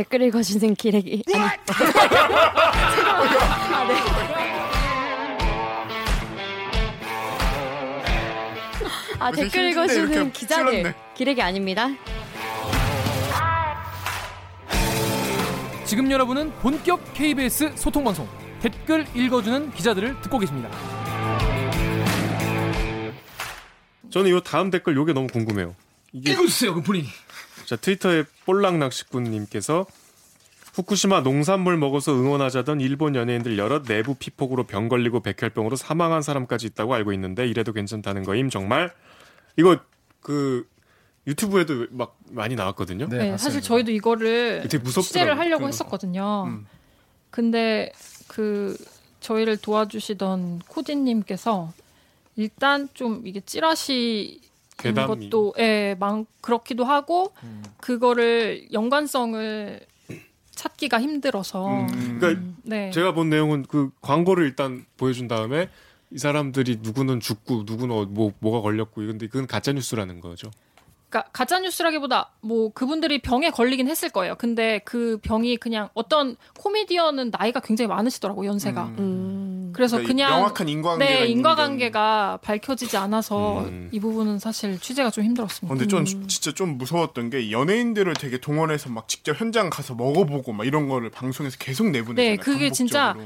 댓글 읽어주는 기레기. 아니. 아, 네. 아, 댓글 읽어주는 기자들. 기레기 아닙니다. 지금 여러분은 본격 KBS 소통방송 댓글 읽어주는 기자들을 듣고 계십니다. 저는 이 다음 댓글 요게 너무 궁금해요. 이게 읽어주세요, 그 본인이. 자, 트위터에 볼락 낚시꾼님께서 후쿠시마 농산물 먹어서 응원하자던 일본 연예인들 여러 내부 피폭으로 병 걸리고 백혈병으로 사망한 사람까지 있다고 알고 있는데 이래도 괜찮다는 거임 정말 이거 그 유튜브에도 막 많이 나왔거든요. 네, 네 사실 저희도 이거를 취재를 하려고 그 했었거든요. 음. 근데 그 저희를 도와주시던 코디님께서 일단 좀 이게 찌라시 것도 예, 많 그렇기도 하고 음. 그거를 연관성을 찾기가 힘들어서. 음. 그러니까 네. 제가 본 내용은 그 광고를 일단 보여준 다음에 이 사람들이 누구는 죽고 누구는 뭐 뭐가 걸렸고 근데 그건 가짜 뉴스라는 거죠. 그러니까 가짜 뉴스라기보다 뭐 그분들이 병에 걸리긴 했을 거예요. 근데 그 병이 그냥 어떤 코미디언은 나이가 굉장히 많으시더라고 연세가. 음. 음. 그래서 그러니까 그냥 명확한 인과관계가 네 인과관계가 밝혀지지 않아서 음. 이 부분은 사실 취재가 좀 힘들었습니다. 근데 좀 음. 진짜 좀 무서웠던 게 연예인들을 되게 동원해서 막 직접 현장 가서 먹어보고 막 이런 거를 방송에서 계속 내보내잖아요. 네, 그게 반복적으로. 진짜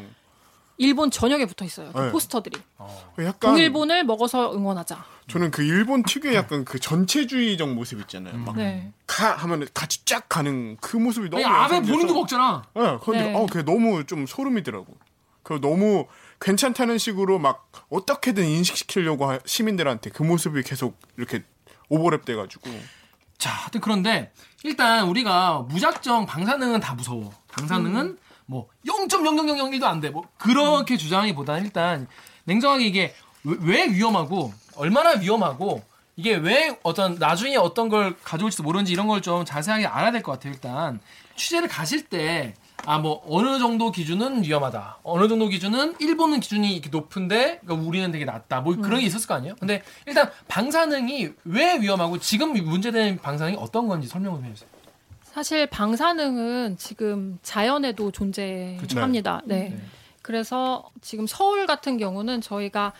일본 전역에 붙어 있어요. 그 네. 포스터들이. 어. 약간 동일본을 먹어서 응원하자. 저는 그 일본 특유의 약간 그 전체주의적 모습 있잖아요. 막 네. 가 하면 같이 쫙 가는 그 모습이 너무 아베 본인도 먹잖아. 네, 근데 네. 어, 그게 너무 좀 소름이더라고. 그 너무 괜찮다는 식으로 막 어떻게든 인식시키려고 시민들한테 그 모습이 계속 이렇게 오버랩 돼가지고. 자, 하여튼 그런데 일단 우리가 무작정 방사능은 다 무서워. 방사능은 음. 뭐 0.0001도 안 돼. 뭐 그렇게 음. 주장하기보다는 일단 냉정하게 이게 왜, 왜 위험하고 얼마나 위험하고 이게 왜 어떤 나중에 어떤 걸 가져올지도 모르는지 이런 걸 좀 자세하게 알아야 될 것 같아요. 일단 취재를 가실 때 아 뭐 어느 정도 기준은 위험하다. 어느 정도 기준은 일본은 기준이 이렇게 높은데 그러니까 우리는 되게 낮다. 뭐 그런 게 음. 있었을 거 아니에요. 근데 일단 방사능이 왜 위험하고 지금 문제된 방사능이 어떤 건지 설명을 해주세요. 사실 방사능은 지금 자연에도 존재합니다. 네. 네. 그래서 지금 서울 같은 경우는 저희가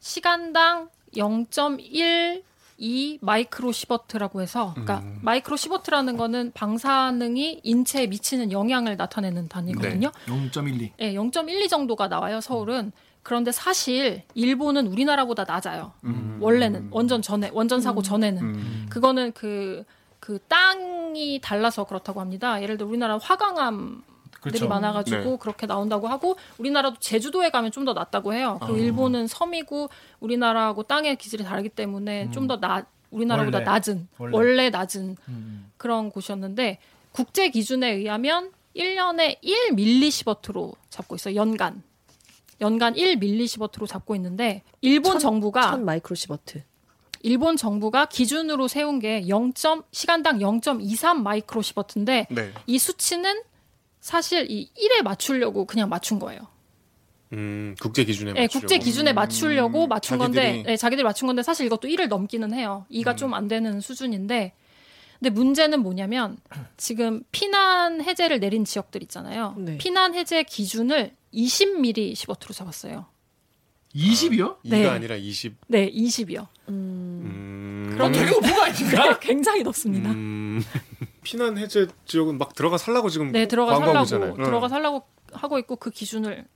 시간당 0.12 마이크로 시버트라고 해서 그러니까 음. 마이크로 시버트라는 거는 방사능이 인체에 미치는 영향을 나타내는 단위거든요. 네. 0.12. 네, 0.12 정도가 나와요, 서울은. 그런데 사실 일본은 우리나라보다 낮아요. 음. 원래는 원전 전에 원전 사고 음. 전에는 음. 그거는 그그 땅이 달라서 그렇다고 합니다. 예를 들어 우리나라 화강암 그렇죠. 많아가지고 네. 그렇게 나온다고 하고 우리나라도 제주도에 가면 좀 더 낫다고 해요. 그 아. 일본은 섬이고 우리나라하고 땅의 기질이 다르기 때문에 음. 좀더 낮, 우리나라보다 원래. 낮은 원래, 원래 낮은 음. 그런 곳이었는데 국제 기준에 의하면 1년에 1밀리시버트로 잡고 있어요. 연간. 연간 1밀리시버트로 잡고 있는데 일본 천, 정부가 1000 마이크로시버트. 일본 정부가 기준으로 세운 게 0. 시간당 0.23 마이크로시버트인데 네. 이 수치는 사실 이 1에 맞추려고 그냥 맞춘 거예요. 음, 국제 기준에 네, 맞추려고. 국제 기준에 맞추려고 음, 맞춘 자기들이... 건데, 네, 자기들이 맞춘 건데 사실 이것도 1을 넘기는 해요. 2가 음. 좀안 되는 수준인데, 근데 문제는 뭐냐면 지금 피난 해제를 내린 지역들 있잖아요. 네. 피난 해제 기준을 20mm 시버트로 잡았어요. 20이요? 네. 2가 아니라 20. 네, 20이요. 음. 그럼 되게 높은 거 아닙니까? 굉장히 높습니다. 음. 피난 해제 지역은 막 들어가 살라고 지금 네, 들어가 살라고 있잖아요. 들어가 살라고 하고 있고 그 기준을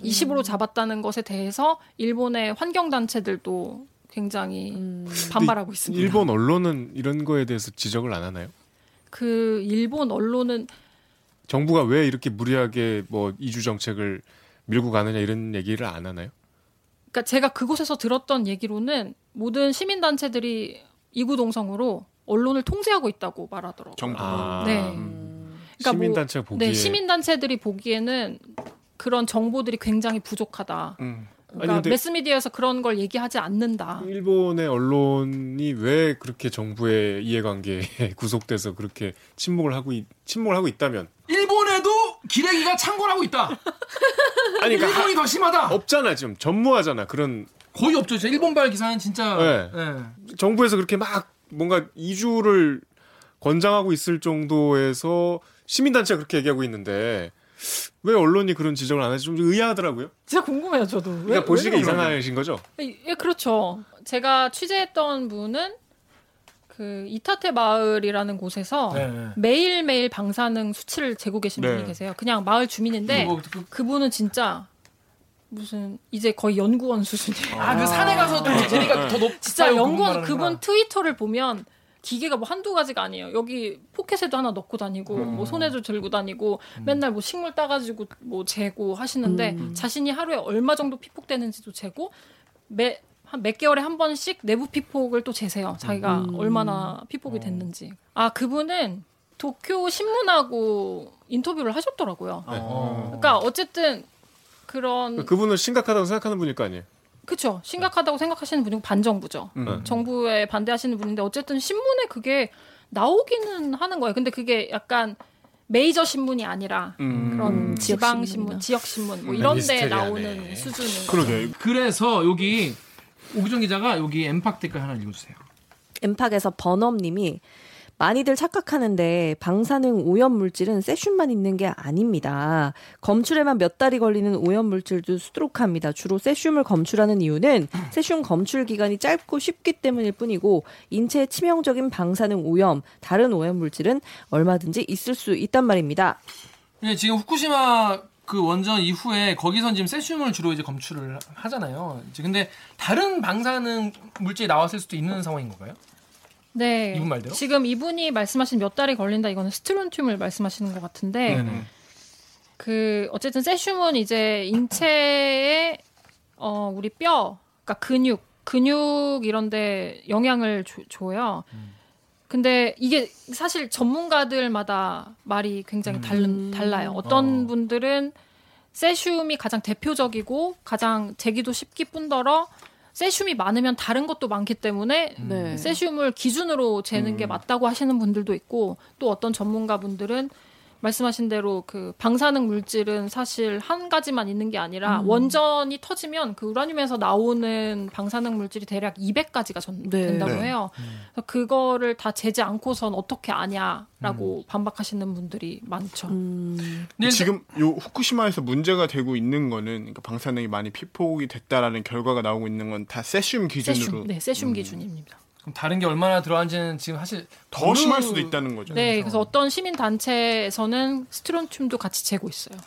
20으로 음. 잡았다는 것에 대해서 일본의 환경 단체들도 굉장히 음. 반발하고 있습니다. 일본 언론은 이런 거에 대해서 지적을 안 하나요? 그 일본 언론은 정부가 왜 이렇게 무리하게 뭐 이주 정책을 밀고 가느냐 이런 얘기를 안 하나요? 그러니까 제가 그곳에서 들었던 얘기로는 모든 시민 단체들이 이구동성으로 언론을 통제하고 있다고 말하더라고요. 정부가. 아. 네. 음. 그러니까 시민 단체 뭐, 보기에 네, 시민 단체들이 보기에는 그런 정보들이 굉장히 부족하다. 음. 그러니까 아니, 매스미디어에서 그런 걸 얘기하지 않는다. 일본의 언론이 왜 그렇게 정부의 이해관계에 구속돼서 그렇게 침묵을 하고 있, 침묵을 하고 있다면 일본에도 기레기가 창궐하고 있다. 아니 그러니까 일본이 더 심하다. 없잖아 지금 전무하잖아 그런 거의 없죠. 일본발 기사는 진짜 네. 네. 정부에서 그렇게 막 뭔가 이주를 권장하고 있을 정도에서 시민단체가 그렇게 얘기하고 있는데 왜 언론이 그런 지적을 안 하지 좀 의아하더라고요. 진짜 궁금해요, 저도. 왜, 그러니까 보시기에? 이상하신 거죠? 예, 그렇죠. 제가 취재했던 분은 그 이타테 마을이라는 곳에서 네, 네. 매일매일 방사능 수치를 재고 계신 네. 분이 계세요. 그냥 마을 주민인데 뭐, 그, 그분은 진짜 무슨 이제 거의 연구원 수준이에요. 아, 그 산에 가서 또 재미가 더 높. 진짜 연구원 그분 트위터를 보면 기계가 뭐 한두 가지가 아니에요. 여기 포켓에도 하나 넣고 다니고 뭐 손에도 들고 다니고 맨날 뭐 식물 따가지고 뭐 재고 하시는데 자신이 하루에 얼마 정도 피폭되는지도 재고 매 한 몇 개월에 한 번씩 내부 피폭을 또 재세요. 자기가 얼마나 피폭이 됐는지. 아 그분은 도쿄 신문하고 인터뷰를 하셨더라고요. 어. 그러니까 어쨌든 그런 그분은 심각하다고 생각하는 분일 거 아니에요. 그쵸 심각하다고 생각하시는 분이고 반정부죠. 음. 정부에 반대하시는 분인데 어쨌든 신문에 그게 나오기는 하는 거예요. 근데 그게 약간 메이저 신문이 아니라 음. 그런 지방 지역 신문. 지역 신문 뭐 이런 데. 나오는 수준인 거죠. 그러게. 그래서 여기 오기정 기자가 여기 엠팍 댓글 하나 읽어 주세요. 엠팍에서 버넘님이 많이들 착각하는데 방사능 오염 물질은 세슘만 있는 게 아닙니다. 검출에만 몇 달이 걸리는 오염 물질도 수두룩합니다. 주로 세슘을 검출하는 이유는 세슘 검출 기간이 짧고 쉽기 때문일 뿐이고 인체에 치명적인 방사능 오염, 다른 오염 물질은 얼마든지 있을 수 있단 말입니다. 예, 지금 후쿠시마 그 원전 이후에 거기선 지금 세슘을 주로 이제 검출을 하잖아요. 이제 근데 다른 방사능 물질이 나왔을 수도 있는 상황인 건가요? 네. 이분 말대로? 지금 이분이 말씀하신 몇 달이 걸린다 이거는 스트론튬을 말씀하시는 것 같은데 네네. 그 어쨌든 세슘은 이제 인체에 어 우리 뼈, 그러니까 근육, 근육 이런데 영향을 줘, 줘요. 근데 이게 사실 전문가들마다 말이 굉장히 다른, 달라요. 어떤 어. 분들은 세슘이 가장 대표적이고 가장 재기도 쉽기 뿐더러 세슘이 많으면 다른 것도 많기 때문에 네. 세슘을 기준으로 재는 게 맞다고 하시는 분들도 있고 또 어떤 전문가분들은 말씀하신 대로 그 방사능 물질은 사실 한 가지만 있는 게 아니라 원전이 터지면 그 우라늄에서 나오는 방사능 물질이 대략 200가지가 전, 네. 된다고 네. 해요. 그래서 그거를 다 재지 않고선 어떻게 아냐라고 반박하시는 분들이 많죠. 음, 근데 지금 요 후쿠시마에서 문제가 되고 있는 거는 그러니까 방사능이 많이 피폭이 됐다라는 결과가 나오고 있는 건 다 세슘 기준으로 세슘, 네, 세슘 기준입니다. 그럼 다른 게 얼마나 들어간지는 지금 사실 더 심할 수도 있다는 거죠. 네, 그래서 어떤 시민 단체에서는 스트론튬도 같이 재고 있어요.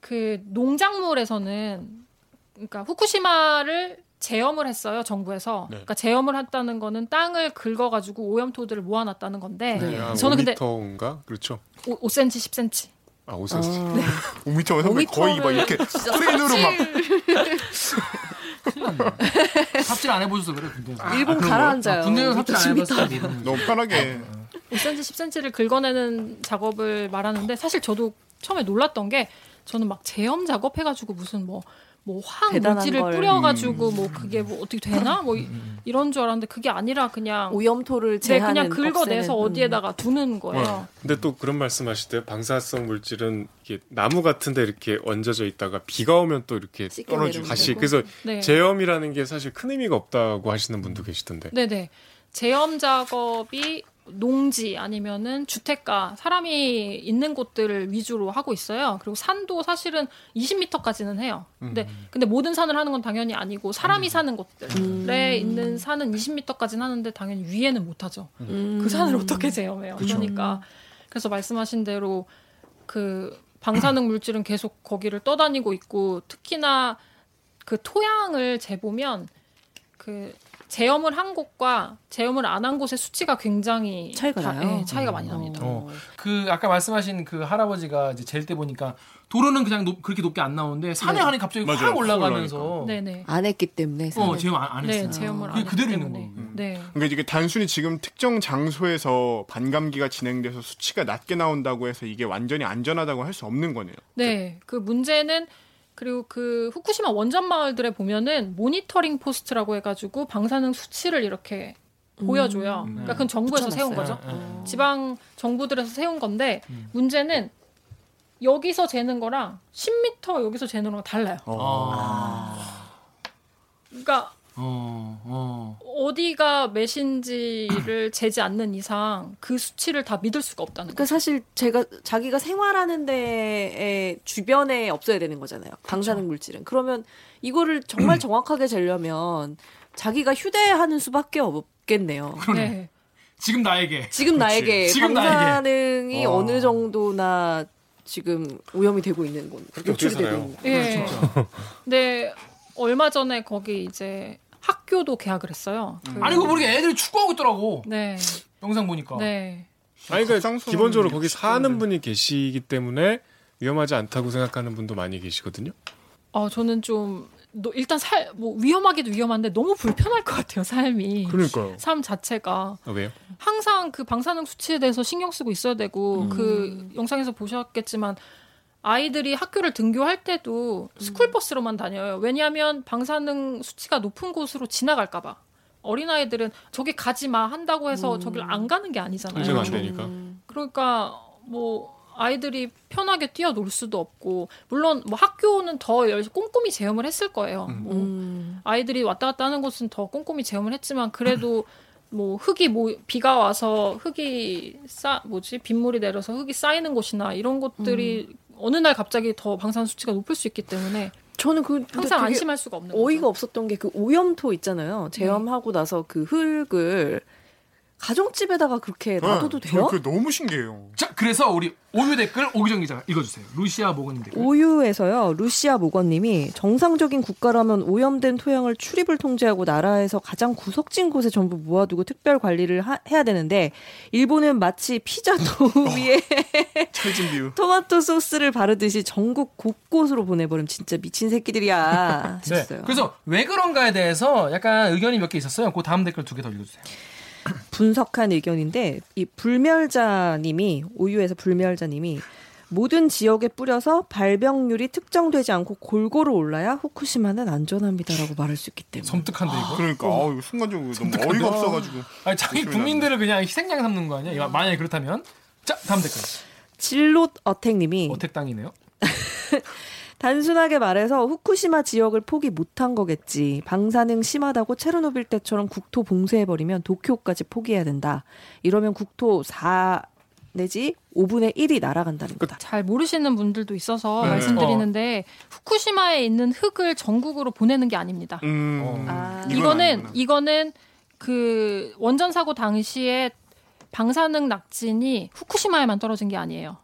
그 농작물에서는 그러니까 후쿠시마를 제염을 했어요 정부에서. 네. 그러니까 제염을 했다는 거는 땅을 긁어가지고 오염토들을 모아놨다는 건데 네. 아, 저는 근데 5m인가 그렇죠. 5, 5cm, 10cm. 아 5cm. 네. 5m 선배 거의 막 이렇게 크레인으로 막 삽질 안 해보셔서 그래 군대. 일본 가라앉아요. 군대는 삽질 안 10m. 해봤어. 너무 편하게 5cm, 10cm를 긁어내는 작업을 말하는데 사실 저도 처음에 놀랐던 게 저는 막 제염 작업해가지고 무슨 뭐 뭐 대단한 물질을 걸. 뿌려가지고 뭐 그게 뭐 어떻게 되나 뭐 이, 런 줄 알았는데 그게 아니라 그냥 오염토를 네, 제하는 그냥 긁어내서 없애는, 음. 어디에다가 두는 거예요. 근데 또 그런 말씀하실 때 방사성 물질은 이게 나무 같은데 이렇게 얹어져 있다가 비가 오면 또 이렇게 씻겨내는 다시 거고. 그래서 네. 제염이라는 게 사실 큰 의미가 없다고 하시는 분도 계시던데. 네네. 제염 작업이 농지 아니면은 주택가 사람이 있는 곳들을 위주로 하고 있어요. 그리고 산도 사실은 20m까지는 해요. 근데 근데 모든 산을 하는 건 당연히 아니고 사람이 사는 곳들에 있는 산은 20m까지는 하는데 당연히 위에는 못 하죠. 음. 그 산을 어떻게 제염해요? 그러니까 그래서 말씀하신 대로 그 방사능 물질은 계속 거기를 떠다니고 있고 특히나 그 토양을 재보면 그 제염을 한 곳과 제염을 안 한 곳의 수치가 굉장히 차이가 다- 나요? 예, 차이가 많이 납니다. 어. 그 아까 말씀하신 그 할아버지가 이제 잴 때 보니까 도로는 그냥 높- 그렇게 높게 안 나오는데 산에 네. 한이 갑자기 맞아요. 확 올라가면서 네네. 안 했기 때문에 어 산을. 제염 안, 안 했어요. 네, 그게 안 그대로 있는. 거고. 네. 그러니까 이게 단순히 지금 특정 장소에서 반감기가 진행돼서 수치가 낮게 나온다고 해서 이게 완전히 안전하다고 할 수 없는 거네요. 네, 그 문제는 그리고 그 후쿠시마 원전 마을들에 보면은 모니터링 포스트라고 해가지고 방사능 수치를 이렇게 보여줘요. 그러니까 그건 정부에서 세운 붙여놨어요? 거죠. 예, 예. 지방 정부들에서 세운 건데 문제는 여기서 재는 거랑 10m 여기서 재는 거랑 달라요. 아. 그러니까 어, 어. 어 디가 몇인지를 재지 않는 이상 그 수치를 다 믿을 수가 없다는 그러니까 거죠. 사실 제가 자기가 생활하는 데에 주변에 없어야 되는 거잖아요. 방사능 물질은. 그러면 이거를 정말 정확하게 재려면 자기가 휴대하는 수밖에 없겠네요. 네. 지금 나에게. 지금 나에게 지금 나에게. 방사능이 어. 어느 정도나 지금 오염이 되고 있는 건 그렇게 노출이 되고? 있는 건. 예. 근데 얼마 전에 거기 이제 학교도 개학을 했어요. 그- 아니, 그거 모르게 애들이 축구하고 있더라고. 네. 영상 보니까. 네. 아니 그러니까 갑상선은 기본적으로 거기. 사는 분이 계시기 때문에 위험하지 않다고 생각하는 분도 많이 계시거든요. 어, 저는 좀 너- 일단 살 뭐 위험하기도 위험한데 너무 불편할 것 같아요, 삶이. 그러니까요. 삶 자체가 아, 왜요? 항상 그 방사능 수치에 대해서 신경 쓰고 있어야 되고 그 영상에서 보셨겠지만 아이들이 학교를 등교할 때도 스쿨버스로만 다녀요. 왜냐하면 방사능 수치가 높은 곳으로 지나갈까봐. 어린아이들은 저기 가지 마 한다고 해서 저길 안 가는 게 아니잖아요. 안 되니까. 그러니까 뭐 아이들이 편하게 뛰어놀 수도 없고 물론 뭐 학교는 더 열- 꼼꼼히 제어를 했을 거예요. 뭐 음. 아이들이 왔다 갔다 하는 곳은 더 꼼꼼히 제어를 했지만 그래도 뭐 흙이 뭐 비가 와서 흙이 쌓 뭐지 빗물이 내려서 흙이 쌓이는 곳이나 이런 곳들이 어느 날 갑자기 더 방사능 수치가 높을 수 있기 때문에 저는 그 항상 안심할 수가 없는 어이가 거죠. 없었던 게 그 오염토 있잖아요. 제염하고 나서 그 흙을 가정집에다가 그렇게 놔둬도 네, 돼요? 저 그게 너무 신기해요. 자, 그래서 우리 오유 댓글 오기정 기자가 읽어주세요. 루시아 모건님 댓글. 오유에서요, 루시아 모건님이 정상적인 국가라면 오염된 토양을 출입을 통제하고 나라에서 가장 구석진 곳에 전부 모아두고 특별 관리를 하- 해야 되는데, 일본은 마치 피자 도우 위에 비유. 토마토 소스를 바르듯이 전국 곳곳으로 보내버리면 진짜 미친 새끼들이야. 네. 하셨어요. 그래서 왜 그런가에 대해서 약간 의견이 몇 개 있었어요. 그 다음 댓글 두 개 더 읽어주세요. 분석한 의견인데 이 불멸자님이 오유에서 불멸자님이 모든 지역에 뿌려서 발병률이 특정되지 않고 골고루 올라야 후쿠시마는 안전합니다라고 말할 수 있기 때문에 섬뜩한데 이거. 그러니까 아 이거 순간적으로 너무 어이가 없어가지고. 아니, 자기 국민들을 그냥 희생양 삼는 거 아니야? 이거 만약에 그렇다면. 자, 다음 댓글. 진롯 어택님이 어택 땅이네요. 단순하게 말해서 후쿠시마 지역을 포기 못한 거겠지. 방사능 심하다고 체르노빌 때처럼 국토 봉쇄해버리면 도쿄까지 포기해야 된다. 이러면 국토 4 내지 5분의 1이 날아간다는 거다. 잘 모르시는 분들도 있어서 네. 말씀드리는데 후쿠시마에 있는 흙을 전국으로 보내는 게 아닙니다. 음. 어. 아. 이건 이거는 아니구나. 이거는 그 원전 사고 당시에 방사능 낙진이 후쿠시마에만 떨어진 게 아니에요.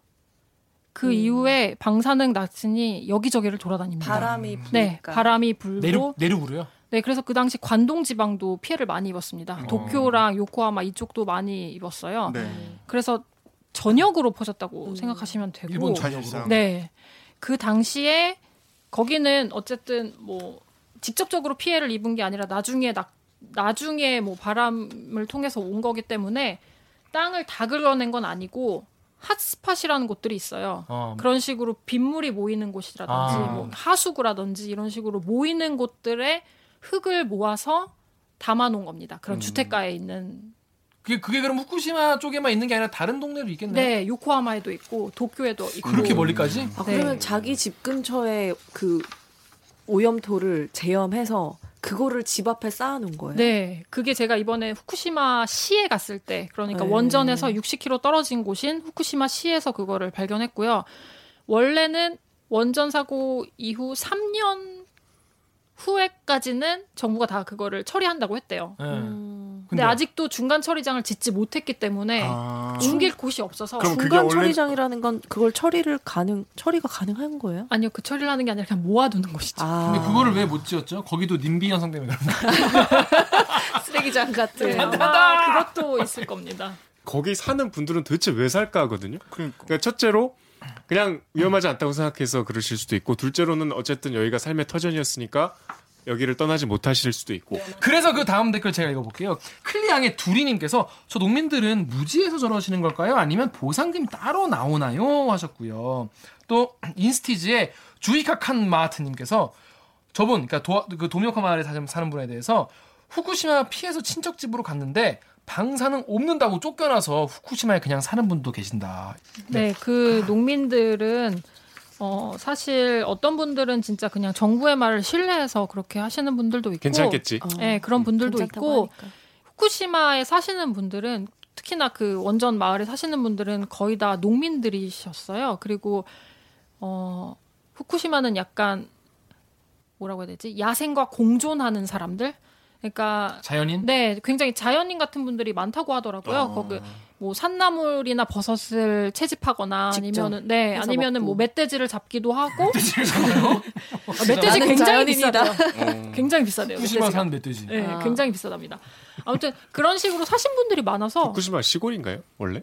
그 음. 이후에 방사능 낙진이 여기저기를 돌아다닙니다. 바람이 불니까. 네, 바람이 불고 내륙, 내륙으로요? 네, 그래서 그 당시 관동 지방도 피해를 많이 입었습니다. 어. 도쿄랑 요코하마 이쪽도 많이 입었어요. 네. 그래서 전역으로 퍼졌다고 생각하시면 되고 일본. 전역으로. 네. 그 당시에 거기는 어쨌든 뭐 직접적으로 피해를 입은 게 아니라 나중에 나, 나중에 뭐 바람을 통해서 온 거기 때문에 땅을 다 긁어낸 건 아니고 핫스팟이라는 곳들이 있어요. 어. 그런 식으로 빗물이 모이는 곳이라든지 아. 뭐 하수구라든지 이런 식으로 모이는 곳들에 흙을 모아서 담아놓은 겁니다. 그런 주택가에 있는 그게, 그게 그럼 후쿠시마 쪽에만 있는 게 아니라 다른 동네도 있겠네요. 네 요코하마에도 있고 도쿄에도 있고 그렇게 멀리까지? 아, 네. 그러면 자기 집 근처에 그 오염토를 제염해서 그거를 집 앞에 쌓아놓은 거예요. 네, 그게 제가 이번에 후쿠시마 시에 갔을 때, 그러니까 네. 원전에서 60km 떨어진 곳인 후쿠시마 시에서 그거를 발견했고요. 원래는 원전 사고 이후 3년 후에까지는 정부가 다 그거를 처리한다고 했대요. 네. 음. 근데? 아직도 중간 처리장을 짓지 못했기 때문에 아. 옮길 곳이 없어서 중간 원래- 처리장이라는 건 그걸 처리를 가능 처리가 가능한 거예요? 아니요 그 처리를 하는 게 아니라 그냥 모아두는 것이죠. 아, 근데 그거를 왜 못 지었죠? 거기도 님비 현상 때문에 그런 거. 쓰레기장 같은. 네, 아마 그것도 있을 겁니다. 거기 사는 분들은 도대체 왜 살까 하거든요. 그러니까. 그러니까 첫째로 그냥 위험하지 않다고 생각해서 그러실 수도 있고 둘째로는 어쨌든 여기가 삶의 터전이었으니까 여기를 떠나지 못하실 수도 있고 그래서 그 다음 댓글 제가 읽어볼게요. 클리앙의 두리님께서 저 농민들은 무지해서 저러시는 걸까요? 아니면 보상금이 따로 나오나요? 하셨고요. 또 인스티즈의 주이카 칸 마하트님께서 저분 그러니까 도, 그 도미오카 마을에 사는 사는 분에 대해서 후쿠시마 피해서 친척 집으로 갔는데 방사능 없는다고 쫓겨나서 후쿠시마에 그냥 사는 분도 계신다. 네, 그 농민들은 어, 사실 어떤 분들은 진짜 그냥 정부의 말을 신뢰해서 그렇게 하시는 분들도 있고 괜찮겠지. 어, 네, 그런 분들도 괜찮다고 있고 하니까. 후쿠시마에 사시는 분들은 특히나 그 원전 마을에 사시는 분들은 거의 다 농민들이셨어요. 그리고 어 후쿠시마는 약간 뭐라고 해야 되지? 야생과 공존하는 사람들. 그러니까 자연인? 네, 굉장히 자연인 같은 분들이 많다고 하더라고요. 어. 거기 뭐 산나물이나 버섯을 채집하거나 직접 아니면은 네, 아니면은 먹고. 뭐 멧돼지를 잡기도 하고 멧돼지를 잡아요? 아, 멧돼지 굉장히. 비싸요. 어. 굉장히 비싸대요. 후쿠시마 멧돼지가. 사는 멧돼지. 네, 아. 굉장히 비싸답니다. 아무튼 그런 식으로 사신 분들이 많아서 후쿠시마 시골인가요? 원래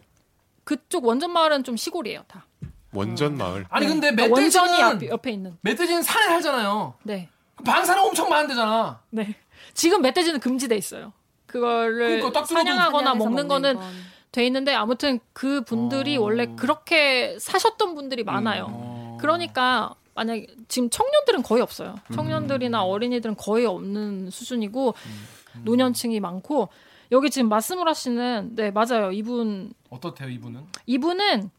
그쪽 원전 마을은 좀 시골이에요, 다. 원전 마을. 아니 근데 그러니까 원전이 멧돼지는 앞, 옆에 있는. 멧돼지는 산에 살잖아요. 네. 방사능 엄청 많은데잖아. 네. 지금 멧돼지는 금지돼 있어요. 그거를 그러니까 사냥하거나 먹는 거는 건. 돼 있는데 아무튼 그 분들이 어. 원래 그렇게 사셨던 분들이 많아요. 어. 그러니까 만약 지금 청년들은 거의 없어요. 음. 청년들이나 어린이들은 거의 없는 수준이고 음. 노년층이 많고 여기 지금 마스무라 씨는 네 맞아요. 이분 어떻대요 이분은? 이분은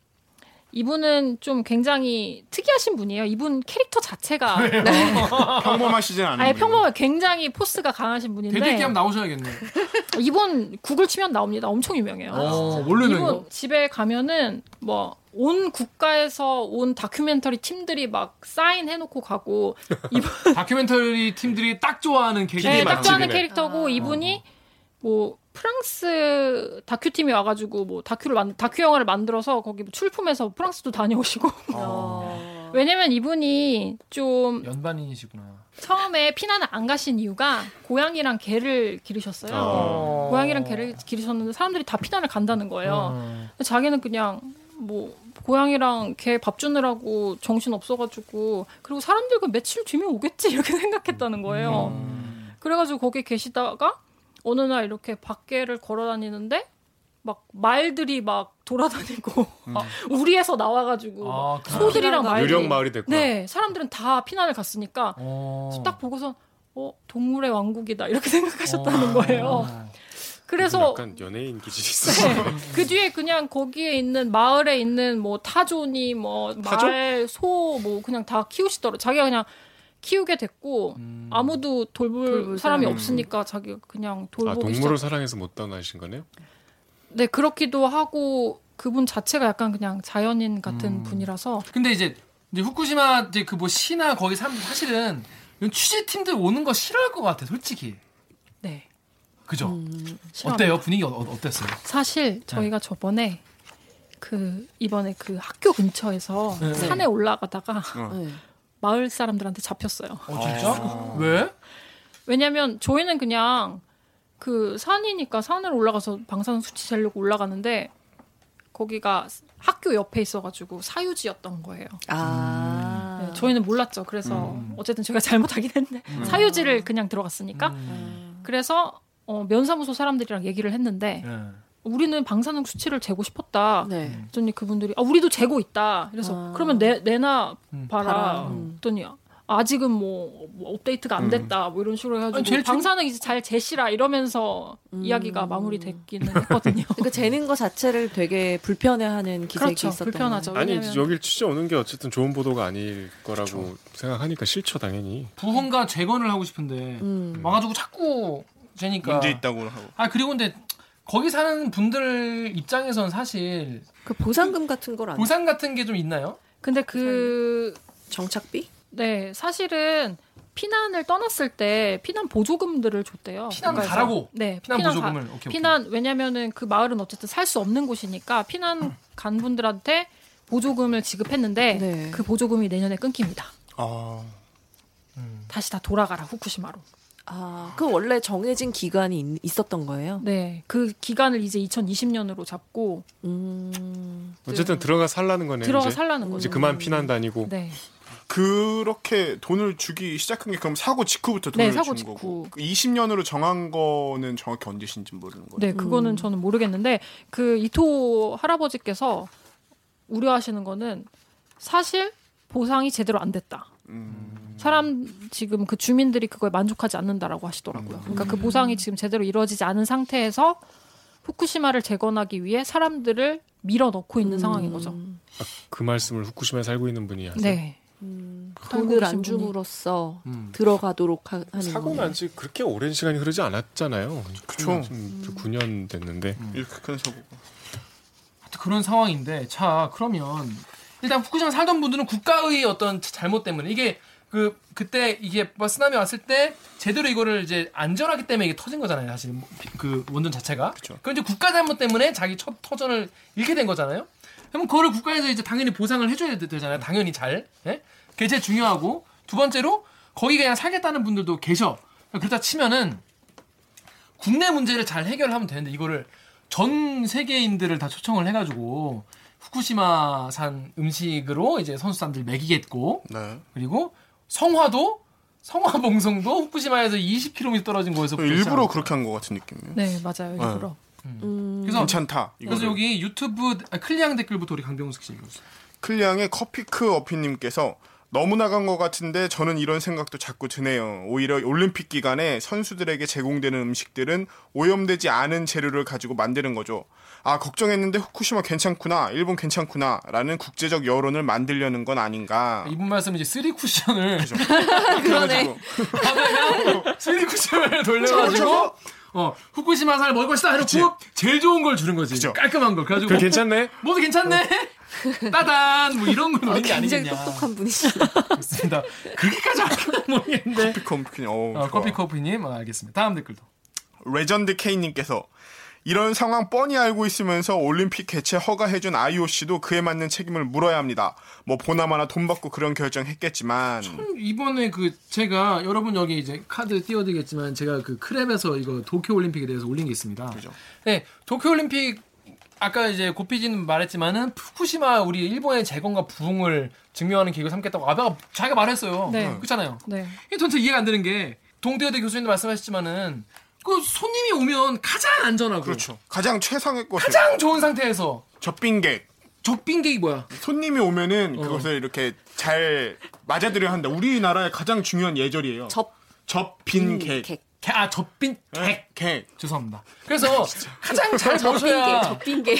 이분은 좀 굉장히 특이하신 분이에요. 이분 캐릭터 자체가 평범하시진 않은 아예 분이에요. 평범하게 굉장히 포스가 강하신 분인데 대들기 한번 나오셔야겠네. 이분 구글 치면 나옵니다. 엄청 유명해요. 어, 원래 이분 는 집에 가면은 뭐 온 국가에서 온 다큐멘터리 팀들이 막 사인 해놓고 가고 이분 다큐멘터리 팀들이 딱 좋아하는 캐릭터. 네, 딱. 좋아하는 캐릭터고 이분이 뭐 프랑스 다큐팀이 와가지고 뭐 다큐를 만 다큐 영화를 만들어서 거기 뭐 출품해서 프랑스도 다녀오시고 어. 왜냐면 이분이 좀 연반인이시구나. 처음에 피난을 안 가신 이유가 고양이랑 개를 기르셨어요. 어. 고양이랑 개를 기르셨는데 사람들이 다 피난을 간다는 거예요. 어. 자기는 그냥 뭐 고양이랑 개 밥 주느라고 정신 없어가지고 그리고 사람들과 며칠 뒤면 오겠지 이렇게 생각했다는 거예요. 음. 그래가지고 거기 계시다가 어느 날 이렇게 밖에를 걸어 다니는데 막 말들이 막 돌아다니고 우리에서 나와가지고 막 아, 그- 소들이랑 말들이 유령 마을이 됐구나. 네 사람들은 다 피난을 갔으니까 어. 딱 보고서 어 동물의 왕국이다 이렇게 생각하셨다는 어. 거예요. 그래서 약간 연예인 기질이 있어. 네. 그 뒤에 그냥 거기에 있는 마을에 있는 뭐 타조니 뭐 타조? 말, 소뭐 그냥 다 키우시더라고. 자기가 그냥 키우게 됐고 음. 아무도 돌볼, 돌볼 사람이 없으니까 자기가 그냥 아, 돌보기 동물을 시작. 사랑해서 못 떠나신 거네요? 네 그렇기도 하고 그분 자체가 약간 그냥 자연인 같은 음. 분이라서 근데 이제 이제 후쿠시마 이제 그 뭐 시나 거기 사람들 사실은 이런 취재팀들 오는 거 싫어할 것 같아 솔직히. 네 그죠? 음. 어때요? 분위기 어, 어땠어요? 사실 저희가 저번에 그 이번에 그 학교 근처에서 네. 산에 올라가다가 네. 마을 사람들한테 잡혔어요. 어 진짜? 왜? 왜냐면 저희는 그냥 그 산이니까 산을 올라가서 방사능 수치 재려고 올라가는데 거기가 학교 옆에 있어가지고 사유지였던 거예요. 아. 네, 저희는 몰랐죠. 그래서 음. 어쨌든 제가 잘못하긴 했는데 사유지를 그냥 들어갔으니까 음. 그래서 어, 면사무소 사람들이랑 얘기를 했는데 네. 우리는 방사능 수치를 재고 싶었다. 네. 그랬더니 그분들이 아 우리도 재고 있다. 그래서 아. 그러면 내 내나 음. 봐라. 음. 그랬더니 아직은 뭐, 뭐 업데이트가 안 됐다. 뭐 이런 식으로 해가지고 아니, 방사능 이제 잘 재시라 이러면서 음. 이야기가 마무리됐기는 했거든요. 그러니까 재는 거 자체를 되게 불편해하는 기색이 그렇죠. 있었던 불편하죠. 아니 왜냐면- 여길 취재 오는 게 어쨌든 좋은 보도가 아닐 거라고 생각하니까 싫죠 당연히. 부흥과 재건을 하고 싶은데 음. 와가지고 자꾸 재니까. 문제 있다고 하고. 아 그리고 근데 거기 사는 분들 입장에선 사실 그 보상금 같은 걸 안. 보상 같은 게 좀 있나요? 근데 그 정착비? 네, 사실은 피난을 떠났을 때 피난 보조금들을 줬대요. 피난 국가에서. 가라고? 네, 피난 가- 보조금을 오케이, 오케이. 피난 왜냐면은 그 마을은 어쨌든 살 수 없는 곳이니까 피난 간 분들한테 보조금을 지급했는데 네. 그 보조금이 내년에 끊깁니다. 아, 음. 다시 다 돌아가라 후쿠시마로. 아, 그 원래 정해진 기간이 있, 있었던 거예요? 네, 그 기간을 이제 2020년으로 잡고 음. 어쨌든 들어가 살라는 거네. 들어가 이제. 살라는 거죠. 이제 그만 피난 다니고. 네, 그렇게 돈을 주기 시작한 게 그럼 사고 직후부터 돈을 네, 사고 준 직후. 거고. 그 20년으로 정한 거는 정확히 언제신지 모르는 거예요. 네, 그거는 저는 모르겠는데 그 이토 할아버지께서 우려하시는 거는 사실 보상이 제대로 안 됐다. 음. 사람 지금 그 주민들이 그거에 만족하지 않는다라고 하시더라고요. 그러니까 그 보상이 지금 제대로 이루어지지 않은 상태에서 후쿠시마를 재건하기 위해 사람들을 밀어 넣고 있는 상황인 거죠. 그 말씀을 후쿠시마에 살고 있는 분이 하세요. 네. 돈을 안. 줌으로써 음. 들어가도록 하, 하는 사고 거네요. 난지 그렇게 오랜 시간이 흐르지 않았잖아요. 그쵸. 지금 9년 됐는데. 이렇게 큰 사고가. 하여튼 그런 상황인데 자 그러면 일단 후쿠시마 살던 분들은 국가의 어떤 잘못 때문에 이게 그 그때 이게 뭐 쓰나미 왔을 때 제대로 이거를 이제 안전하기 때문에 이게 터진 거잖아요 사실. 그 원전 자체가. 그쵸. 그럼 이제 국가 잘못 때문에 자기 첫 터전을 잃게 된 거잖아요. 그럼 그거를 국가에서 이제 당연히 보상을 해줘야 되- 되잖아요 당연히 잘. 예? 그게 제일 중요하고. 두 번째로 거기 그냥 살겠다는 분들도 계셔. 그렇다 치면은 국내 문제를 잘 해결하면 되는데 이거를 전 세계인들을 다 초청을 해가지고 후쿠시마산 음식으로 이제 선수단들 먹이겠고. 네. 그리고 성화도 성화 봉송도 후쿠시마에서 20km 떨어진 곳에서 일부러 그렇게 한 것 같은 느낌이에요. 네, 맞아요. 일부러. 음, 그래서 괜찮다. 이거를. 그래서 여기 유튜브 아, 클리앙 댓글부터 우리 강병숙 씨 읽어주세요. 클리앙의 커피크 어피님께서 너무 나간 것 같은데 저는 이런 생각도 자꾸 드네요. 오히려 올림픽 기간에 선수들에게 제공되는 음식들은 오염되지 않은 재료를 가지고 만드는 거죠. 아 걱정했는데 후쿠시마 괜찮구나, 일본 괜찮구나라는 국제적 여론을 만들려는 건 아닌가. 이분 말씀 이제 쓰리 쿠션을 그냥 쓰리 쿠션을 돌려가지고 어 후쿠시마 쌀 먹을 것이다 해놓고 제일 좋은 걸 주는 거지. 그쵸. 깔끔한 걸. 그래가지고 그 괜찮네. 모두 괜찮네? 따단! 뭐 이런 거 어, 노린 게 굉장히 아니겠냐. 똑똑한 분이시다. 그렇습니다. 그렇게까지 할까 모르겠는데. 커피 컴피 어, 어. 커피 커피님 어, 알겠습니다. 다음 댓글도. 레전드 K님께서 이런 상황 뻔히 알고 있으면서 올림픽 개최 허가해준 IOC도 그에 맞는 책임을 물어야 합니다. 뭐 보나마나 돈 받고 그런 결정했겠지만 이번에 그 제가 여러분 여기 이제 카드 띄워드리겠지만 제가 그 크랩에서 이거 도쿄 올림픽에 대해서 올린 게 있습니다. 그죠. 네, 도쿄 올림픽 아까 이제 고피진 말했지만은 푸쿠시마 우리 일본의 재건과 부흥을 증명하는 기회를 삼겠다고 아베가 자기가 말했어요. 네. 그렇잖아요. 네. 이게 전체 이해가 안 되는 게 동대여대 교수님도 말씀하셨지만은 그 손님이 오면 가장 안전하고 그렇죠. 가장 최상의 것을 가장 좋은 상태에서 접빈객 적빈객이 뭐야? 손님이 오면은 어. 그것을 이렇게 잘 맞아들여야 한다. 우리나라의 가장 중요한 예절이에요. 접 접빈객. 객. 개- 아 접빈 객. 객. 객. 죄송합니다. 그래서 가장 잘 접빈계, 모셔야 접빈계.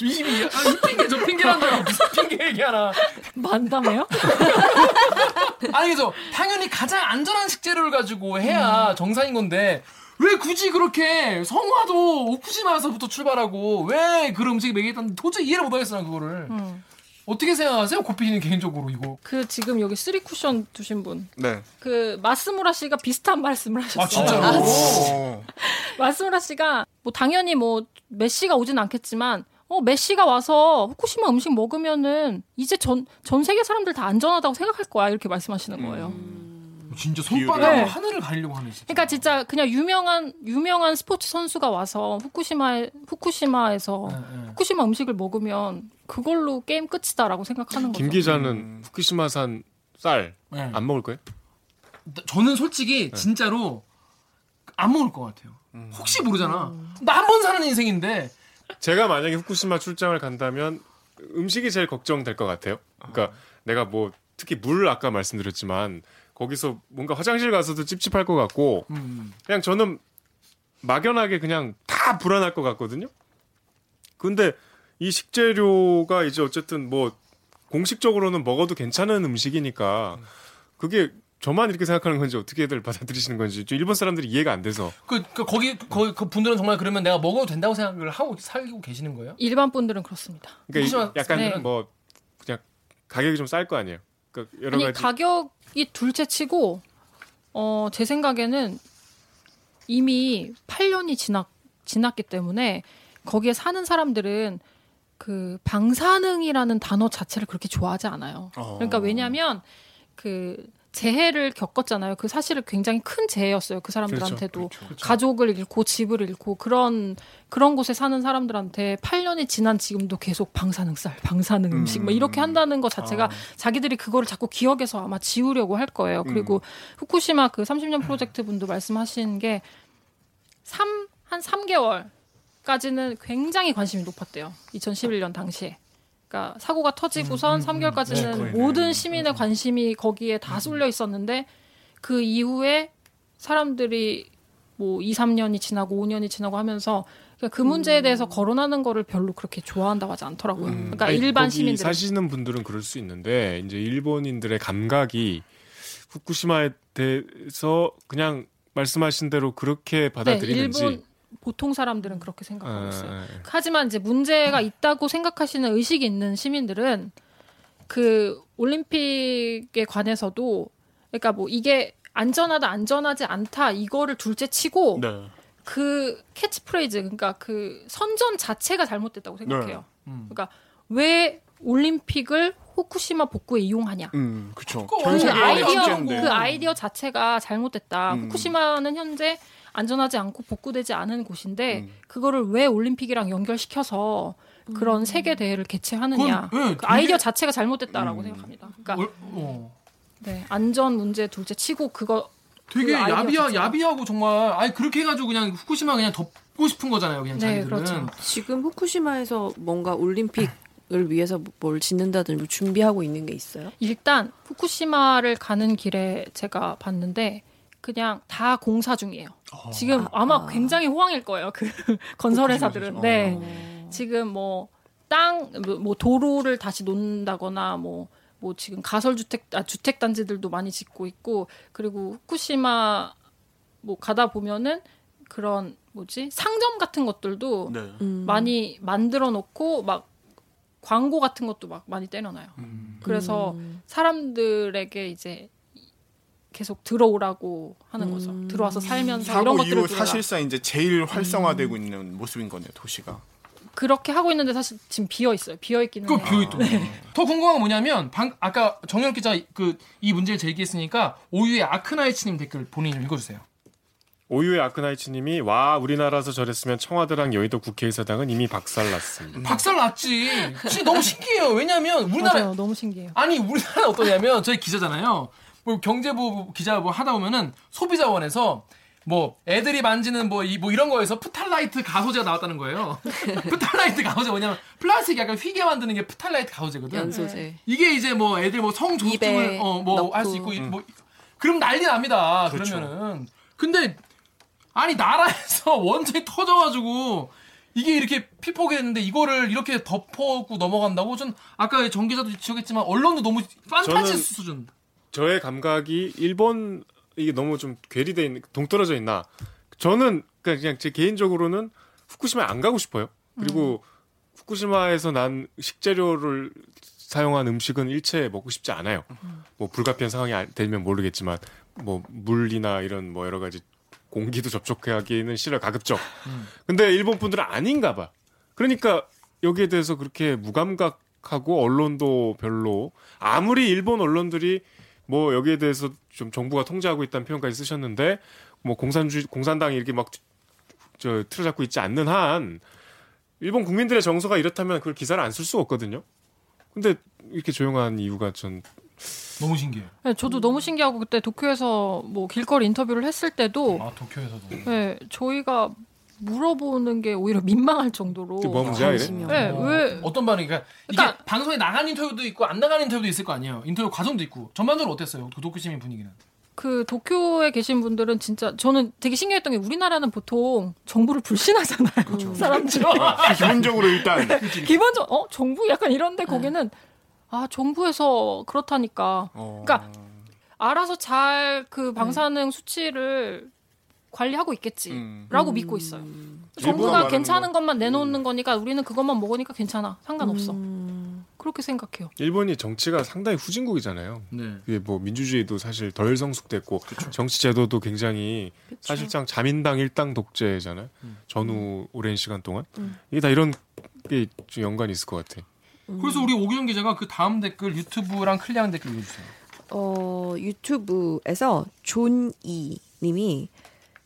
이미 아, 이 핑계 저 핑계란다 무슨 핑계 얘기하나 만담해요? 아니 그래서 당연히 가장 안전한 식재료를 가지고 해야 정상인 건데 왜 굳이 그렇게 성화도 오쿠시마에서부터 출발하고 왜 그런 음식이 먹이겠다는 도저히 이해를 못하겠어 난 그거를 음. 어떻게 생각하세요 고피디는 개인적으로 이거 그 지금 여기 쓰리 쿠션 두신 분. 네. 그 마스무라 씨가 비슷한 말씀을 하셨어요. 아 진짜로 어. 마스무라 씨가 뭐 당연히 뭐 메시가 오진 않겠지만 어 메시가 와서 후쿠시마 음식 먹으면은 이제 전 전 세계 사람들 다 안전하다고 생각할 거야 이렇게 말씀하시는 거예요. 진짜. 손바닥으로 네. 하늘을 가리려고 하네 진짜 그러니까 진짜 그냥 유명한 유명한 스포츠 선수가 와서 후쿠시마에 후쿠시마에서 네, 네. 후쿠시마 음식을 먹으면 그걸로 게임 끝이다라고 생각하는 거죠. 김 기자는 후쿠시마산 쌀안 네. 먹을 거예요? 저는 솔직히 네. 진짜로 안 먹을 것 같아요 음. 혹시 모르잖아 나한 번 사는 인생인데 제가 만약에 후쿠시마 출장을 간다면 음식이 제일 걱정될 것 같아요. 그러니까 내가 뭐 특히 물 아까 말씀드렸지만 거기서 뭔가 화장실 가서도 찝찝할 것 같고 음. 그냥 저는 막연하게 그냥 다 불안할 것 같거든요. 근데 이 식재료가 이제 어쨌든 뭐 공식적으로는 먹어도 괜찮은 음식이니까 그게 저만 이렇게 생각하는 건지 어떻게들 받아들이시는 건지 좀 일본 사람들이 이해가 안 돼서 그, 그 거기 그, 그 분들은 정말 그러면 내가 먹어도 된다고 생각을 하고 살고 계시는 거예요? 일반 분들은 그렇습니다. 그러니까 이- 약간 네. 뭐 그냥 가격이 좀 쌀 거 아니에요. 그러니까 여러 아니 가지 가격이 둘째치고 어 제 생각에는 이미 8년이 지났 지났기 때문에 거기에 사는 사람들은 그 방사능이라는 단어 자체를 그렇게 좋아하지 않아요. 어. 그러니까 왜냐하면 그 재해를 겪었잖아요. 그 사실은 굉장히 큰 재해였어요. 그 사람들한테도 가족을 잃고 집을 잃고 그런 그런 곳에 사는 사람들한테 8년이 지난 지금도 계속 방사능 쌀, 방사능 음식 뭐 이렇게 한다는 것 자체가 자기들이 그거를 자꾸 기억해서 아마 지우려고 할 거예요. 그리고 후쿠시마 그 30년 프로젝트 분도 말씀하신 게 3, 한 3개월 까지는 굉장히 관심이 높았대요. 2011년 당시에. 그러니까 사고가 터지고선 3개월까지는 모든 시민의 관심이 거기에 다 쏠려 있었는데 그 이후에 사람들이 뭐 2, 3년이 지나고 5년이 지나고 하면서 그러니까 그 문제에 대해서 거론하는 거를 별로 그렇게 좋아한다고 하지 않더라고요. 음, 그러니까 아니, 일반 시민들 사시는 분들은 그럴 수 있는데 이제 일본인들의 감각이 후쿠시마에 대해서 그냥 말씀하신 대로 그렇게 네, 받아들이는지 일본 보통 사람들은 그렇게 생각하고 아, 있어요. 아, 아. 하지만 이제 문제가 있다고 생각하시는 의식이 있는 시민들은 그 올림픽에 관해서도 그러니까 뭐 이게 안전하다 안전하지 않다 이거를 둘째 치고 네. 그 캐치프레이즈 그러니까 그 선전 자체가 잘못됐다고 생각해요. 음. 그러니까 왜 올림픽을 후쿠시마 복구에 이용하냐? 음, 그쵸. 그 아이디어. 그 아이디어 자체가 잘못됐다. 음. 후쿠시마는 현재 안전하지 않고 복구되지 않은 곳인데 음. 그거를 왜 올림픽이랑 연결시켜서 그런 세계 대회를 개최하느냐? 그건, 예, 그 아이디어 되게- 자체가 잘못됐다라고 음. 생각합니다. 그러니까 얼- 어. 네, 안전 문제 둘째 치고 그거 되게 그 야비하, 자체가- 야비하고 정말 아니 그렇게 해가지고 그냥 후쿠시마 그냥 덮고 싶은 거잖아요 그냥 네, 자기들은 그렇죠. 지금 후쿠시마에서 뭔가 올림픽 을 위해서 뭘 짓는다든지 뭐 준비하고 있는 게 있어요? 일단 후쿠시마를 가는 길에 제가 봤는데 그냥 다 공사 중이에요. 지금 아, 마 굉장히 호황일 거예요. 그 건설 회사들은. 네. 어. 지금 뭐 땅, 뭐, 뭐 도로를 다시 놓는다거나 뭐, 뭐 지금 가설 주택, 아, 주택 단지들도 많이 짓고 있고 그리고 후쿠시마 뭐 가다 보면은 그런 뭐지 상점 같은 것들도 네. 음. 많이 만들어 놓고 막 광고 같은 것도 막 많이 때려놔요. 그래서 음. 사람들에게 이제 계속 들어오라고 하는 거죠. 음. 들어와서 살면서 이런 것들을 이후. 사실상 이제 제일 활성화되고 있는 모습인 거네요, 도시가. 그렇게 하고 있는데 사실 지금 비어 있어요. 비어 있기는 그 해요. 비어 있더 더 궁금한 건 뭐냐면 방, 아까 정현 기자 그 이 문제를 제기했으니까 오유의 아크나이츠님 댓글 본인이 좀 읽어주세요. 오유의 아크나이츠님이 와 우리나라에서 저랬으면 청와대랑 여의도 국회의사당은 이미 박살났습니다. 박살 났지. 진짜 너무 신기해요. 왜냐면 우리나라 맞아요. 너무 신기해요. 아니 우리나라 어떠냐면 저희 기자잖아요. 뭐 경제부 기자 뭐 하다 보면은 소비자원에서 뭐 애들이 만지는 뭐 이 뭐 이런 거에서 프탈라이트 가소제가 나왔다는 거예요. 프탈라이트 가소제 뭐냐면 플라스틱 약간 휘게 만드는 게 프탈라이트 가소제거든. 연소제. 이게 이제 뭐 애들 뭐 성 조축을 입에 어뭐. 할 수 있고 뭐 그럼 난리 납니다. 그 그렇죠. 러면은 근데 아니 나라에서 원전이 터져가지고 이게 이렇게 피폭이 됐는데 이거를 이렇게 덮어고 넘어간다고 전 아까 정 기자도 지적했지만 언론도 너무 판타지 수준. 저의 감각이 일본 이게 너무 좀 괴리돼 있는 동떨어져 있나? 저는 그냥, 제 개인적으로는 후쿠시마에 안 가고 싶어요. 그리고 후쿠시마에서 난 식재료를 사용한 음식은 일체 먹고 싶지 않아요. 뭐 불가피한 상황이 안- 되면 모르겠지만 뭐 물이나 이런 뭐 여러 가지 공기도 접촉하기는 싫어 가급적. 근데 일본 분들은 아닌가 봐. 그러니까 여기에 대해서 그렇게 무감각하고 언론도 별로 아무리 일본 언론들이 뭐 여기에 대해서 좀 정부가 통제하고 있다는 표현까지 쓰셨는데 뭐 공산주 공산당이 이렇게 막 저 틀어잡고 있지 않는 한 일본 국민들의 정서가 이렇다면 그걸 기사를 안 쓸 수가 없거든요. 근데 이렇게 조용한 이유가 전 너무 신기해요. 네, 저도 너무 신기하고 그때 도쿄에서 뭐 길거리 인터뷰를 했을 때도 아 도쿄에서도. 네, 저희가 물어보는 게 오히려 민망할 정도로 이게 뭐야 문제야 이래? 관심이 네, 어, 왜? 어떤 반응이? 그러니까 이게 그러니까- 방송에 나간 인터뷰도 있고 안 나간 인터뷰도 있을 거 아니에요. 인터뷰 과정도 있고. 전반적으로 어땠어요? 그 도쿄 시민 분위기는. 그 도쿄에 계신 분들은 진짜 저는 되게 신기했던 게 우리나라는 보통 정부를 불신하잖아요. 사람들이 기본적으로 일단. 기본적 어? 정부? 약간 이런데 거기는 아 정부에서 그렇다니까. 어, 그러니까 알아서 잘 그 방사능 수치를 관리하고 있겠지라고 음. 믿고 있어요. 일본은 정부가 괜찮은 거. 것만 내놓는 거니까 우리는 그것만 먹으니까 괜찮아 상관없어 음. 그렇게 생각해요. 일본이 정치가 상당히 후진국이잖아요. 네. 이게 뭐 민주주의도 사실 덜 성숙됐고 정치 제도도 굉장히 사실상 자민당 일당 독재잖아요. 전후 오랜 시간 동안 이게 다 이런 게좀 연관이 있을 것 같아. 그래서 우리 오기정 기자가 그 다음 댓글 유튜브랑 클리앙 댓글 읽어주세요. 어, 유튜브에서 존이 님이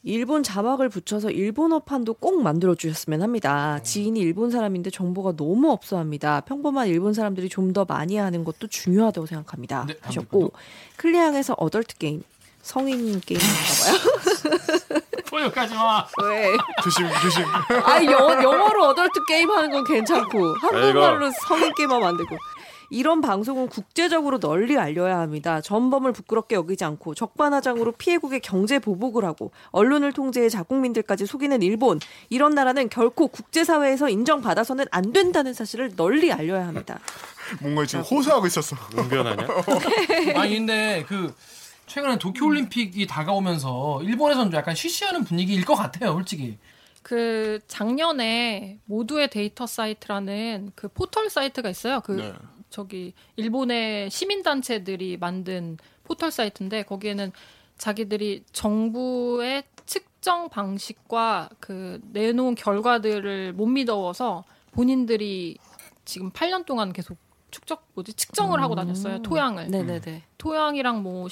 일본 자막을 붙여서 일본어판도 꼭 만들어 주셨으면 합니다. 지인이 일본 사람인데 정보가 너무 없어합니다. 평범한 일본 사람들이 좀 더 많이 하는 것도 중요하다고 생각합니다. 네, 하셨고 클리앙에서 adult game 성인 게임인가 봐요. 번역하지 마. 왜? 조심 조심. 아 영어 영어로 adult game 하는 건 괜찮고 한국말로 성인 게임 하면 안 되고. 이런 방송은 국제적으로 널리 알려야 합니다. 전범을 부끄럽게 여기지 않고 적반하장으로 피해국의 경제 보복을 하고 언론을 통제해 자국민들까지 속이는 일본 이런 나라는 결코 국제사회에서 인정받아서는 안 된다는 사실을 널리 알려야 합니다. 뭔가 지금 호소하고 있었어. 웅변하냐? 아니 근데 그 최근에 도쿄올림픽이 다가오면서 일본에서는 좀 약간 쉬쉬하는 분위기일 것 같아요, 솔직히. 그 작년에 모두의 데이터 사이트라는 그 포털 사이트가 있어요. 그 네. 저기 일본의 시민 단체들이 만든 포털 사이트인데 거기에는 자기들이 정부의 측정 방식과 그 내놓은 결과들을 못 믿어서 본인들이 지금 8년 동안 계속 축적 뭐지 측정을 하고 다녔어요 토양을 네네네. 토양이랑 뭐뭐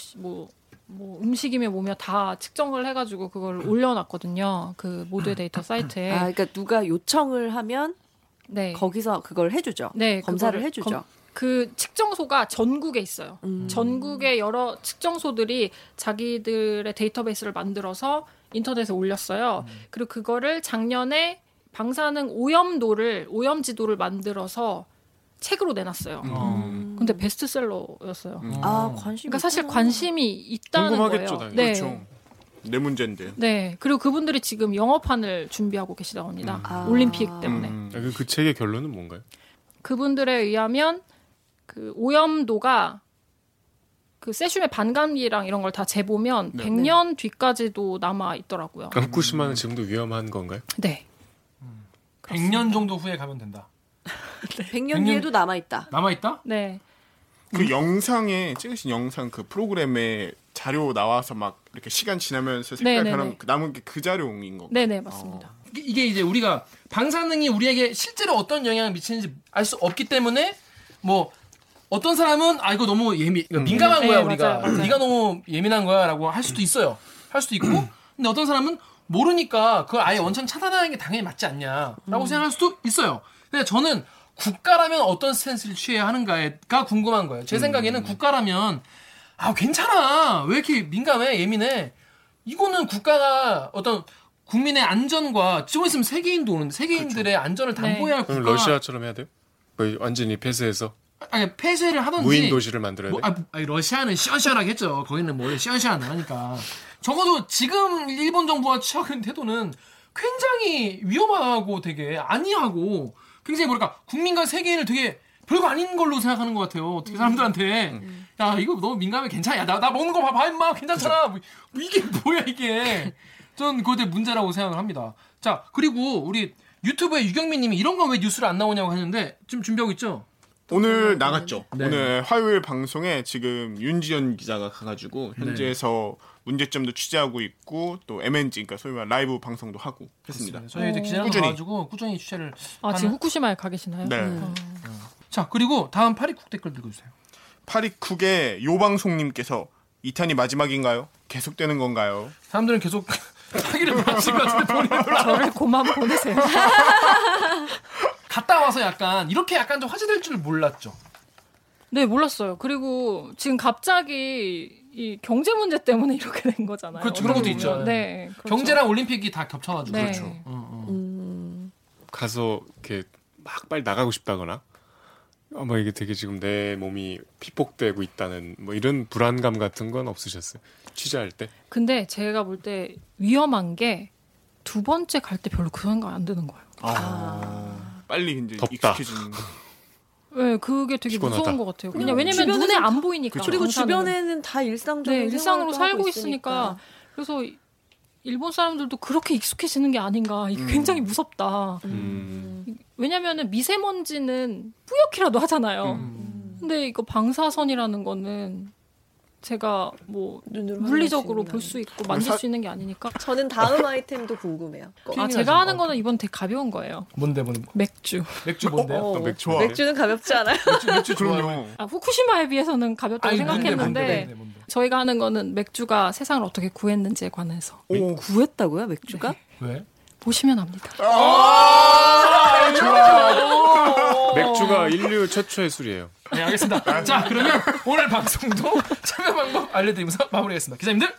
뭐 음식이며 뭐며 다 측정을 해가지고 그걸 올려놨거든요 그 모두의 데이터 사이트에 아 그러니까 누가 요청을 하면 네 거기서 그걸 해주죠. 네, 검사를 해주죠. 검- 그 측정소가 전국에 있어요. 음. 전국의 여러 측정소들이 자기들의 데이터베이스를 만들어서 인터넷에 올렸어요. 그리고 그거를 작년에 방사능 오염도를 오염 지도를 만들어서 책으로 내놨어요. 어. 근데 베스트셀러였어요. 아 관심. 그러니까 사실 관심이 있다는 궁금하겠죠, 거예요. 네. 그렇죠. 내 문제인데. 네. 그리고 그분들이 지금 영어판을 준비하고 계시다고 합니다. 아. 올림픽 때문에. 음. 그, 그 책의 결론은 뭔가요? 그분들에 의하면 그 오염도가 그 세슘의 반감기랑 이런 걸 다 재보면 네. 100년 뒤까지도 남아 있더라고요. 그럼 후쿠시마는 지금도 위험한 건가요? 네. 100년 정도 후에 가면 된다. 100년 뒤에도 남아 있다. 남아 있다? 네. 그 영상에 찍으신 영상 그 프로그램에 자료 나와서 막 이렇게 시간 지나면서 색깔 네네네. 변한 그 남은 게 그 자료인 거. 네, 네, 맞습니다. 이게- 이게 이제 우리가 방사능이 우리에게 실제로 어떤 영향을 미치는지 알 수 없기 때문에 뭐 어떤 사람은 아 이거 너무 예민 그러니까 민감한 네, 거야 맞아요, 우리가. 맞아요. 네가 너무 예민한 거야라고 할 수도 있어요. 할 수도 있고. 근데 어떤 사람은 모르니까 그걸 아예 원천 차단하는 게 당연히 맞지 않냐라고 생각할 수도 있어요. 근데 저는 국가라면 어떤 스탠스를 취해야 하는가가 궁금한 거예요. 제 생각에는 국가라면 아 괜찮아. 왜 이렇게 민감해? 예민해? 이거는 국가가 어떤 국민의 안전과 좀 있으면 세계인도 오는데 세계인들의 안전을 담보해야 할 그럼 국가가 러시아처럼 해야 돼요? 뭐 완전히 폐쇄해서 아니 폐쇄를 하던지 무인 도시를 만들어야 뭐, 돼? 아, 아니, 러시아는 시원시원하게 했죠. 거기는 뭐 원래 시원시원 안 하니까. 적어도 지금 일본 정부가 취하는 태도는 굉장히 위험하고 되게 안이하고 굉장히 뭐랄까 국민과 세계인을 되게 별거 아닌 걸로 생각하는 것 같아요. 어떻게 사람들한테 야 이거 너무 민감해 괜찮아. 야, 나, 나 먹는 거 봐봐 임마 괜찮잖아. 뭐, 이게 뭐야 이게. 전 그것에 문제라고 생각을 합니다. 자 그리고 우리 유튜브에 유경민님이 이런 건 왜 뉴스를 안 나오냐고 하는데 지금 준비하고 있죠. 오늘 나갔죠. 네. 오늘 화요일 방송에 지금 윤지연 기자가 가가지고 현지에서 문제점도 취재하고 있고 또 MNG 그러니까 소위 말 라이브 방송도 하고 했습니다. 저희 이제 기자랑 꾸준히. 가가지고 꾸준히 취재를 아, 하는- 지금 후쿠시마에 가 계시나요? 네. 어. 자 그리고 다음 파리쿡 댓글 읽어주세요. 파리쿡의 요방송님께서 2탄이 마지막인가요? 계속되는 건가요? 사람들은 계속 하기를 바라실 것 같은데 본인은 별로 안 저를 고만 보내세요. 갔다 와서 약간 이렇게 약간 좀 화제될 줄 몰랐죠. 네, 몰랐어요. 그리고 지금 갑자기 이 경제 문제 때문에 이렇게 된 거잖아요. 그렇죠. 그런 것도 있죠. 보면. 네. 그렇죠. 경제랑 올림픽이 다 겹쳐가지고 네. 그렇죠. 어, 어. 음, 가서 이렇게 막 빨리 나가고 싶다거나 아마 이게 되게 지금 내 몸이 피폭되고 있다는 뭐 이런 불안감 같은 건 없으셨어요? 취재할 때? 근데 제가 볼 때 위험한 게 두 번째 갈 때 별로 그 생각 안 드는 거예요. 아, 빨리 이제 덥다. 익숙해지는 거. 네, 그게 되게 피곤하다. 무서운 것 같아요. 그냥 그냥 왜냐면 눈에 다- 안 보이니까. 그리고. 주변에는 다 일상적으로 네, 일상으로 살고 있으니까. 그래서 일본 사람들도 그렇게 익숙해지는 게 아닌가. 이게 굉장히 무섭다. 음. 왜냐면은 미세먼지는 뿌옇기라도 하잖아요. 음. 근데 이거 방사선이라는 거는 제가 뭐 눈으로 물리적으로 볼수수 있고 만질 사- 수 있는 게 아니니까. 저는 다음 아이템도 궁금해요. 아, 튜닝을 제가 하는 거는 이번 되게 가벼운 거예요. 뭔데 뭔데 맥주. 맥주 뭔데요? 어, 맥주 좋아. 맥주는 가볍지 않아요? 맥주 맥주. 그럼요. 아, 후쿠시마에 비해서는 가볍다고 아니, 생각했는데 뭔데, 뭔데, 뭔데. 저희가 하는 거는 맥주가 세상을 어떻게 구했는지에 관해서 오, 구했다고요, 맥주가? 왜? 보시면 압니다. 맥주가 인류 최초의 술이에요. 네 알겠습니다. 자 그러면 오늘 방송도 참여 방법 알려드리면서 마무리하겠습니다. 기자님들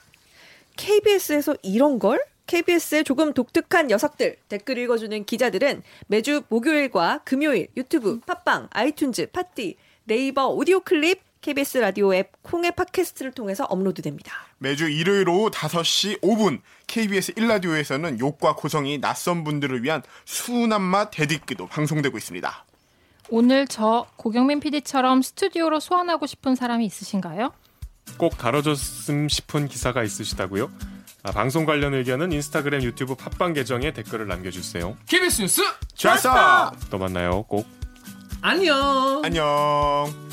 KBS에서 이런 걸? KBS의 조금 독특한 녀석들 댓글 읽어주는 기자들은 매주 목요일과 금요일 유튜브, 팟빵, 아이튠즈, 팟티, 네이버 오디오 클립, KBS 라디오 앱, 콩의 팟캐스트를 통해서 업로드됩니다. 매주 일요일 오후 5시 5분 KBS 1라디오에서는 욕과 고성이 낯선 분들을 위한 순한 맛 댓읽기도 방송되고 있습니다. 오늘 저 고경민 PD처럼 스튜디오로 소환하고 싶은 사람이 있으신가요? 꼭 다뤄줬음 싶은 기사가 있으시다고요? 아, 방송 관련 의견은 인스타그램, 유튜브, 팟빵 계정에 댓글을 남겨주세요. KBS 뉴스 좋았어! 또 만나요. 꼭. 안녕. 안녕.